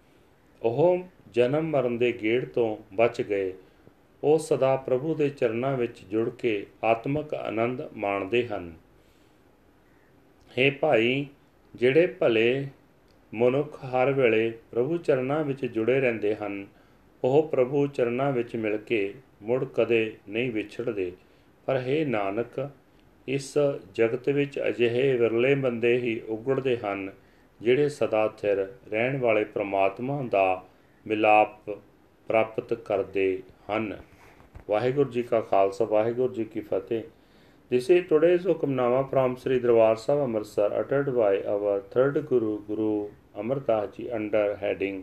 ਉਹ ਜਨਮ ਮਰਨ ਦੇ ਗੇੜ ਤੋਂ ਬਚ ਗਏ। ਉਹ ਸਦਾ ਪ੍ਰਭੂ ਦੇ ਚਰਨਾਂ ਵਿੱਚ ਜੁੜ ਕੇ ਆਤਮਿਕ ਆਨੰਦ ਮਾਣਦੇ ਹਨ। हे ਭਾਈ, ਜਿਹੜੇ ਭਲੇ ਮਨੁੱਖ ਹਰ ਵੇਲੇ ਪ੍ਰਭੂ ਚਰਨਾਂ ਵਿੱਚ ਜੁੜੇ ਰਹਿੰਦੇ ਹਨ, ਉਹ ਪ੍ਰਭੂ ਚਰਨਾਂ ਵਿੱਚ ਮਿਲ ਕੇ ਮੁੜ ਕਦੇ ਨਹੀਂ ਵਿਛੜਦੇ। ਪਰ ਹੈ ਨਾਨਕ ਇਸ ਜਗਤ ਵਿੱਚ ਅਜਿਹੇ ਵਿਰਲੇ ਬੰਦੇ ਹੀ ਉਗੜਦੇ ਹਨ ਜਿਹੜੇ ਸਦਾ ਸਥਿਰ ਰਹਿਣ ਵਾਲੇ ਪ੍ਰਮਾਤਮਾ ਦਾ ਮਿਲਾਪ ਪ੍ਰਾਪਤ ਕਰਦੇ ਹਨ ਵਾਹਿਗੁਰੂ ਜੀ ਕਾ ਖਾਲਸਾ ਵਾਹਿਗੁਰੂ ਜੀ ਕੀ ਫਤਿਹ This is today's Hukamnama from Sri Darbar Sahib Amritsar uttered by our third Guru Guru Amar Das Ji under heading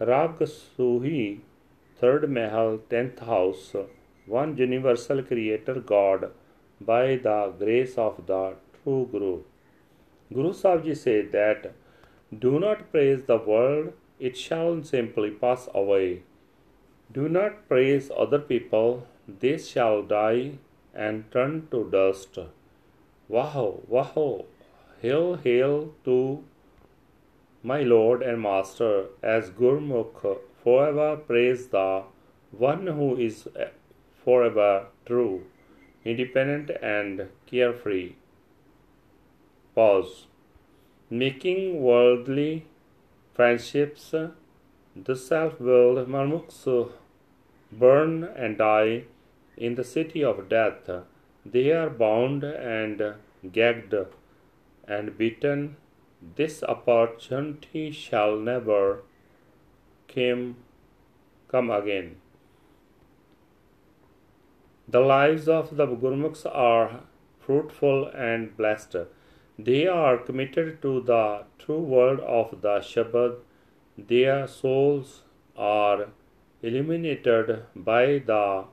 Rag Suhi third Mahal tenth house one universal creator God by the grace of the true Guru. Guru Sahib Ji said that do not praise the world, it shall simply pass away. Do not praise other people, they shall die and turn to dust. Wow, wow, hail, hail to my Lord and Master, as Gurmukh forever praise the one who is forever true, independent and carefree. Pause. Making worldly friendships, the self willed Marmuks burn and die in the city of death. They are bound and gagged and beaten. This opportunity shall never come, come again. The lives of the Gurmukhs are fruitful and blessed. They are committed to the true world of the Shabad. Their souls are illuminated by the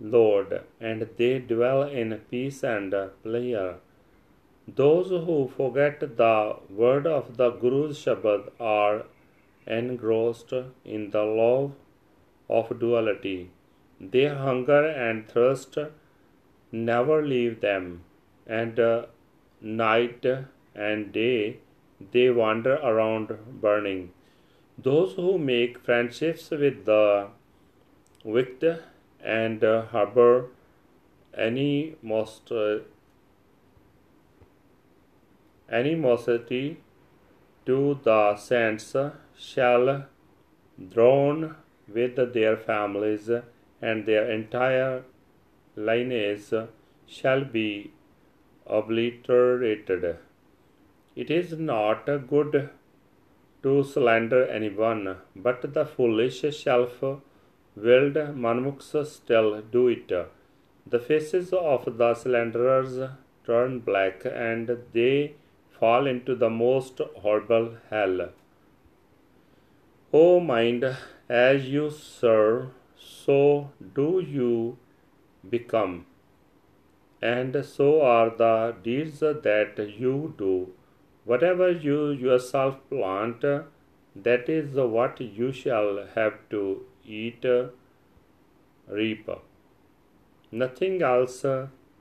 Lord, and they dwell in peace and pleasure. Those who forget the word of the Guru's Shabad are engrossed in the love of duality. Their hunger and thirst never leave them, and uh, night and day they wander around burning. Those who make friendships with the wicked and uh, harbor any most uh, animosity to the saints shall drown with their families and their entire lineage shall be obliterated. It is not good to slander anyone, but the foolish self willed manmukhs still do it. The faces of the slanderers turn black and they fall into the most horrible hell. O mind, as you serve, so do you become, and so are the deeds that you do. Whatever you yourself plant, that is what you shall have to eat, reap. Nothing else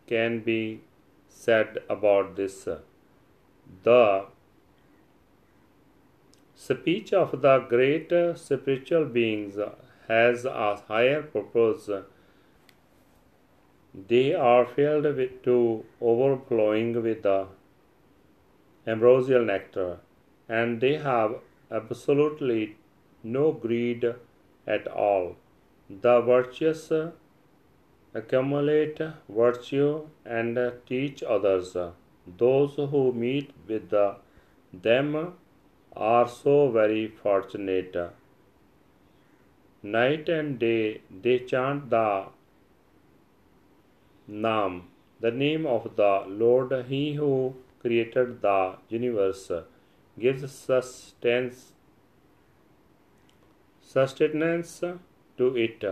can be said about this. The speech of the great spiritual beings has a higher purpose. They are filled with, to overflowing with the ambrosial nectar, and they have absolutely no greed at all. The virtuous accumulate virtue and teach others. Those who meet with the, them are so very fortunate. Night and day they chant the Naam, the name of the Lord, He who created the universe, gives sustenance, sustenance to it.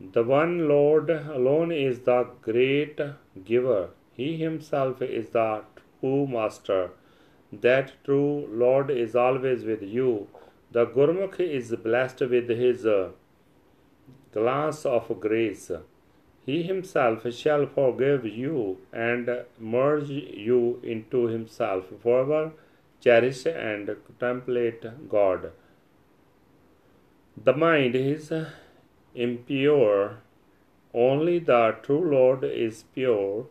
The one Lord alone is the great giver. He himself is the true master. That true Lord is always with you. The Gurmukh is blessed with his uh, glance of grace. He himself shall forgive you and merge you into himself forever. Cherish and contemplate God. The mind is impure, only the true Lord is pure.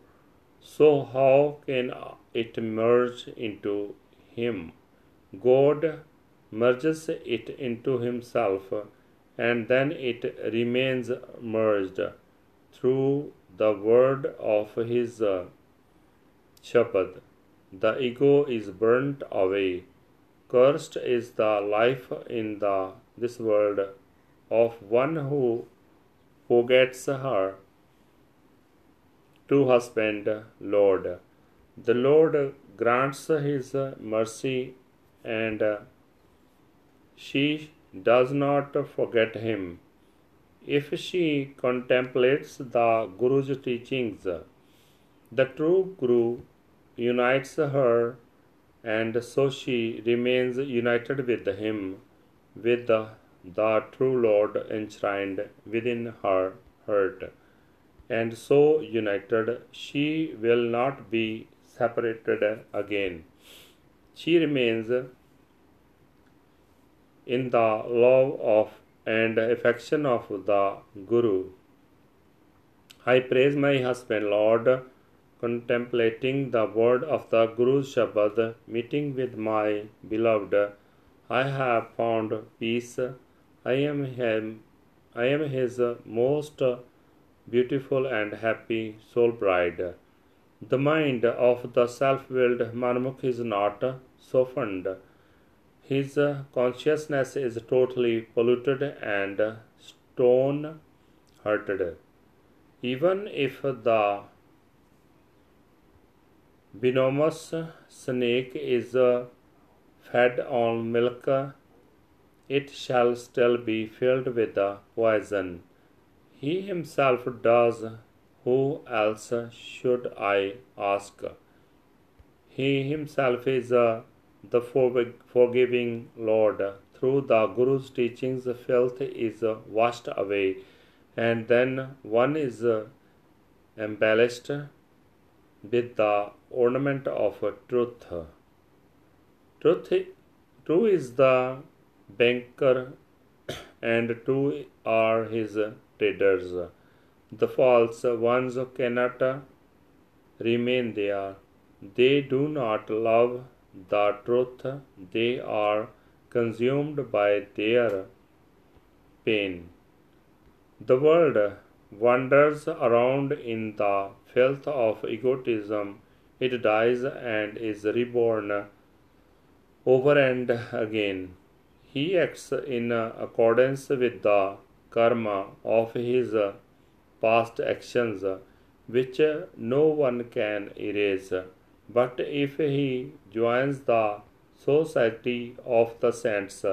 So, how can it merge into Him? God merges it into Himself, and then it remains merged through the word of His uh, Shabad. The ego is burnt away. Cursed is the life in the, this world of one who forgets her true husband, Lord. The Lord grants his mercy and she does not forget him. If she contemplates the Guru's teachings, the true Guru unites her, and so she remains united with him, with the, the true Lord enshrined within her heart. And so united, she will not be separated again. She remains in the love of and affection of the Guru. I praise my husband, Lord, contemplating the word of the Guru's Shabad, meeting with my beloved. I have found peace. I am him. I am his most beautiful and happy soul bride. The mind of the self-willed Manmukh is not softened his uh, consciousness is totally polluted and stone hearted. Even if the venomous snake is uh, fed on milk, it shall still be filled with the poison. He himself does. Who else should I ask? He himself is a the forgiving Lord. Through the Guru's teachings, filth is washed away, and then one is embellished with the ornament of truth. Truth, true is the banker, and two are his traders. The false ones cannot remain there. They do not love the truth, they are consumed by their pain. The world wanders around in the filth of egotism. It dies and is reborn over and again. He acts in accordance with the karma of his past actions, which no one can erase. But if he joins the society of the saints,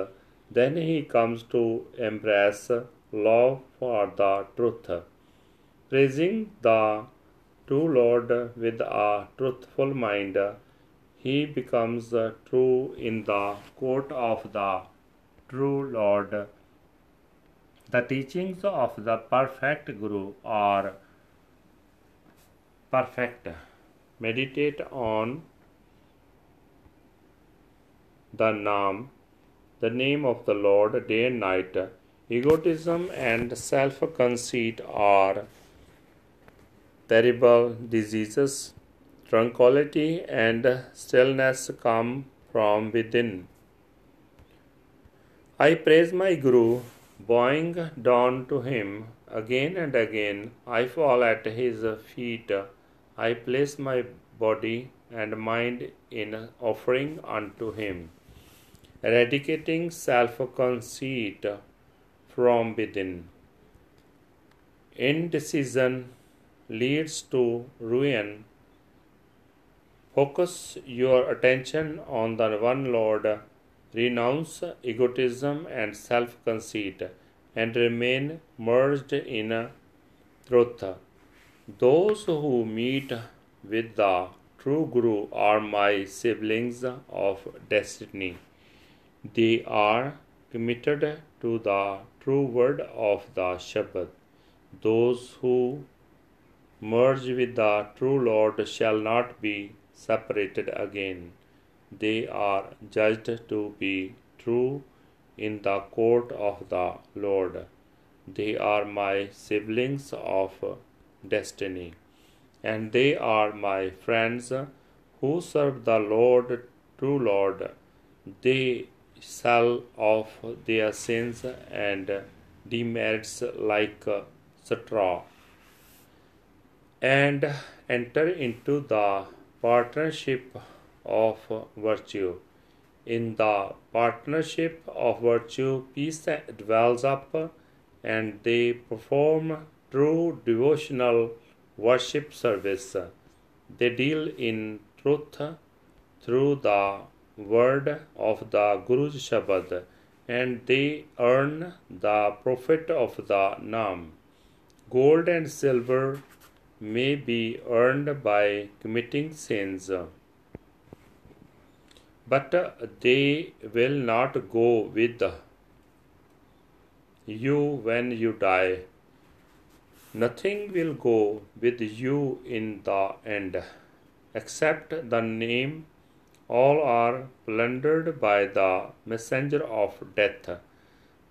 then he comes to embrace love for the truth. Praising the true Lord with a truthful mind, he becomes true in the court of the true Lord. The teachings of the perfect Guru are perfect meditate on the Naam, the name of the Lord, day and night. Egotism and self conceit are terrible diseases. Tranquility and stillness come from within. I praise my Guru, bowing down to him again and again. I fall at his feet I place my body and mind in offering unto Him, eradicating self conceit from within. Indecision leads to ruin. Focus your attention on the one Lord, renounce egotism and self conceit, and remain merged in truth. Those who meet with the true Guru are my siblings of destiny. They are committed to the true word of the Shabad. Those who merge with the true Lord shall not be separated again. They are judged to be true in the court of the Lord. They are my siblings of destiny. And they are my friends who serve the Lord, true Lord. They sell off their sins and demerits like straw and enter into the partnership of virtue. In the partnership of virtue, peace dwells up, and they perform true devotional worship service. They deal in truth through the word of the Guru's Shabad and they earn the profit of the Naam. Gold and silver may be earned by committing sins, but they will not go with you when you die. Nothing will go with you in the end, except the name. All are plundered by the messenger of death.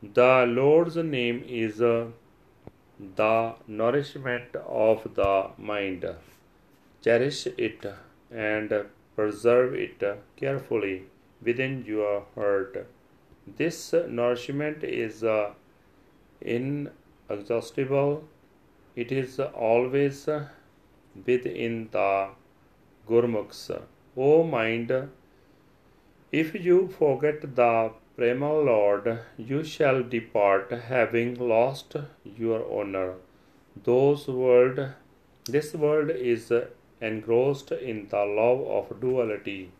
The Lord's name is uh, the nourishment of the mind. Cherish it and preserve it carefully within your heart. This nourishment is uh, inexhaustible. It is always within the Gurmukhs. O mind, if you forget the primal Lord, you shall depart having lost your honor. Those world, this world is engrossed in the love of duality.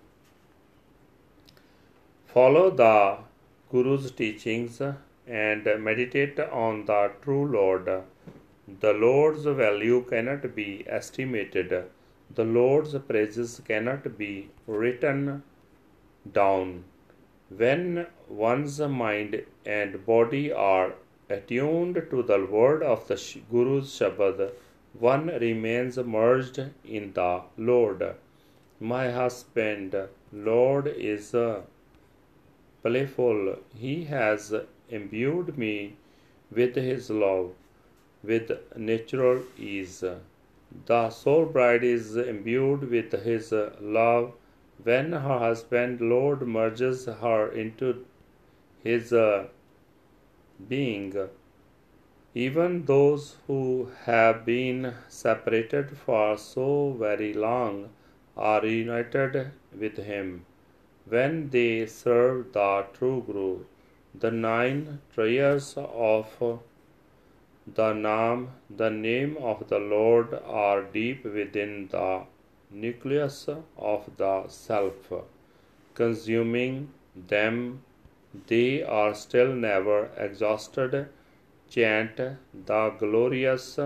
Follow the Guru's teachings and meditate on the true Lord. The Lord's value cannot be estimated. The Lord's praises cannot be written down. When one's mind and body are attuned to the word of the Guru's Shabad, one remains merged in the Lord. My husband, Lord, is uh, playful. He has imbued me with his love, with natural ease. The soul bride is imbued with his love when her husband, Lord, merges her into his being. Even those who have been separated for so very long are united with him when they serve the true Guru. The nine prayers of the Naam, the name of the Lord, are deep within the nucleus of the self. Consuming them, they are still never exhausted. Chant the glorious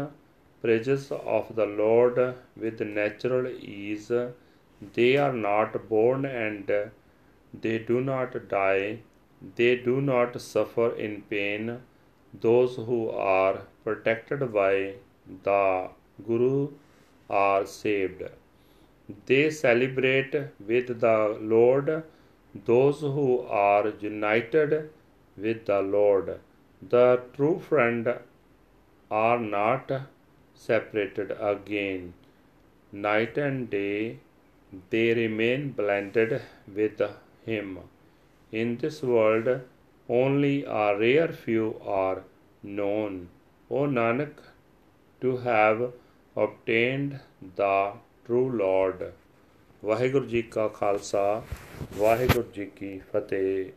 praises of the Lord with natural ease. They are not born and they do not die. They do not suffer in pain. Those who are protected by the Guru are saved. They celebrate with the Lord those who are united with the Lord. The true friend are not separated again. Night and day they remain blended with Him. In this world, only a rare few are known. O Nanak, to have obtained the true lord Waheguru ji ਕਾ ਖਾਲਸਾ ਵਾਹਿਗੁਰੂ ਜੀ ਕੀ ਫਤਿਹ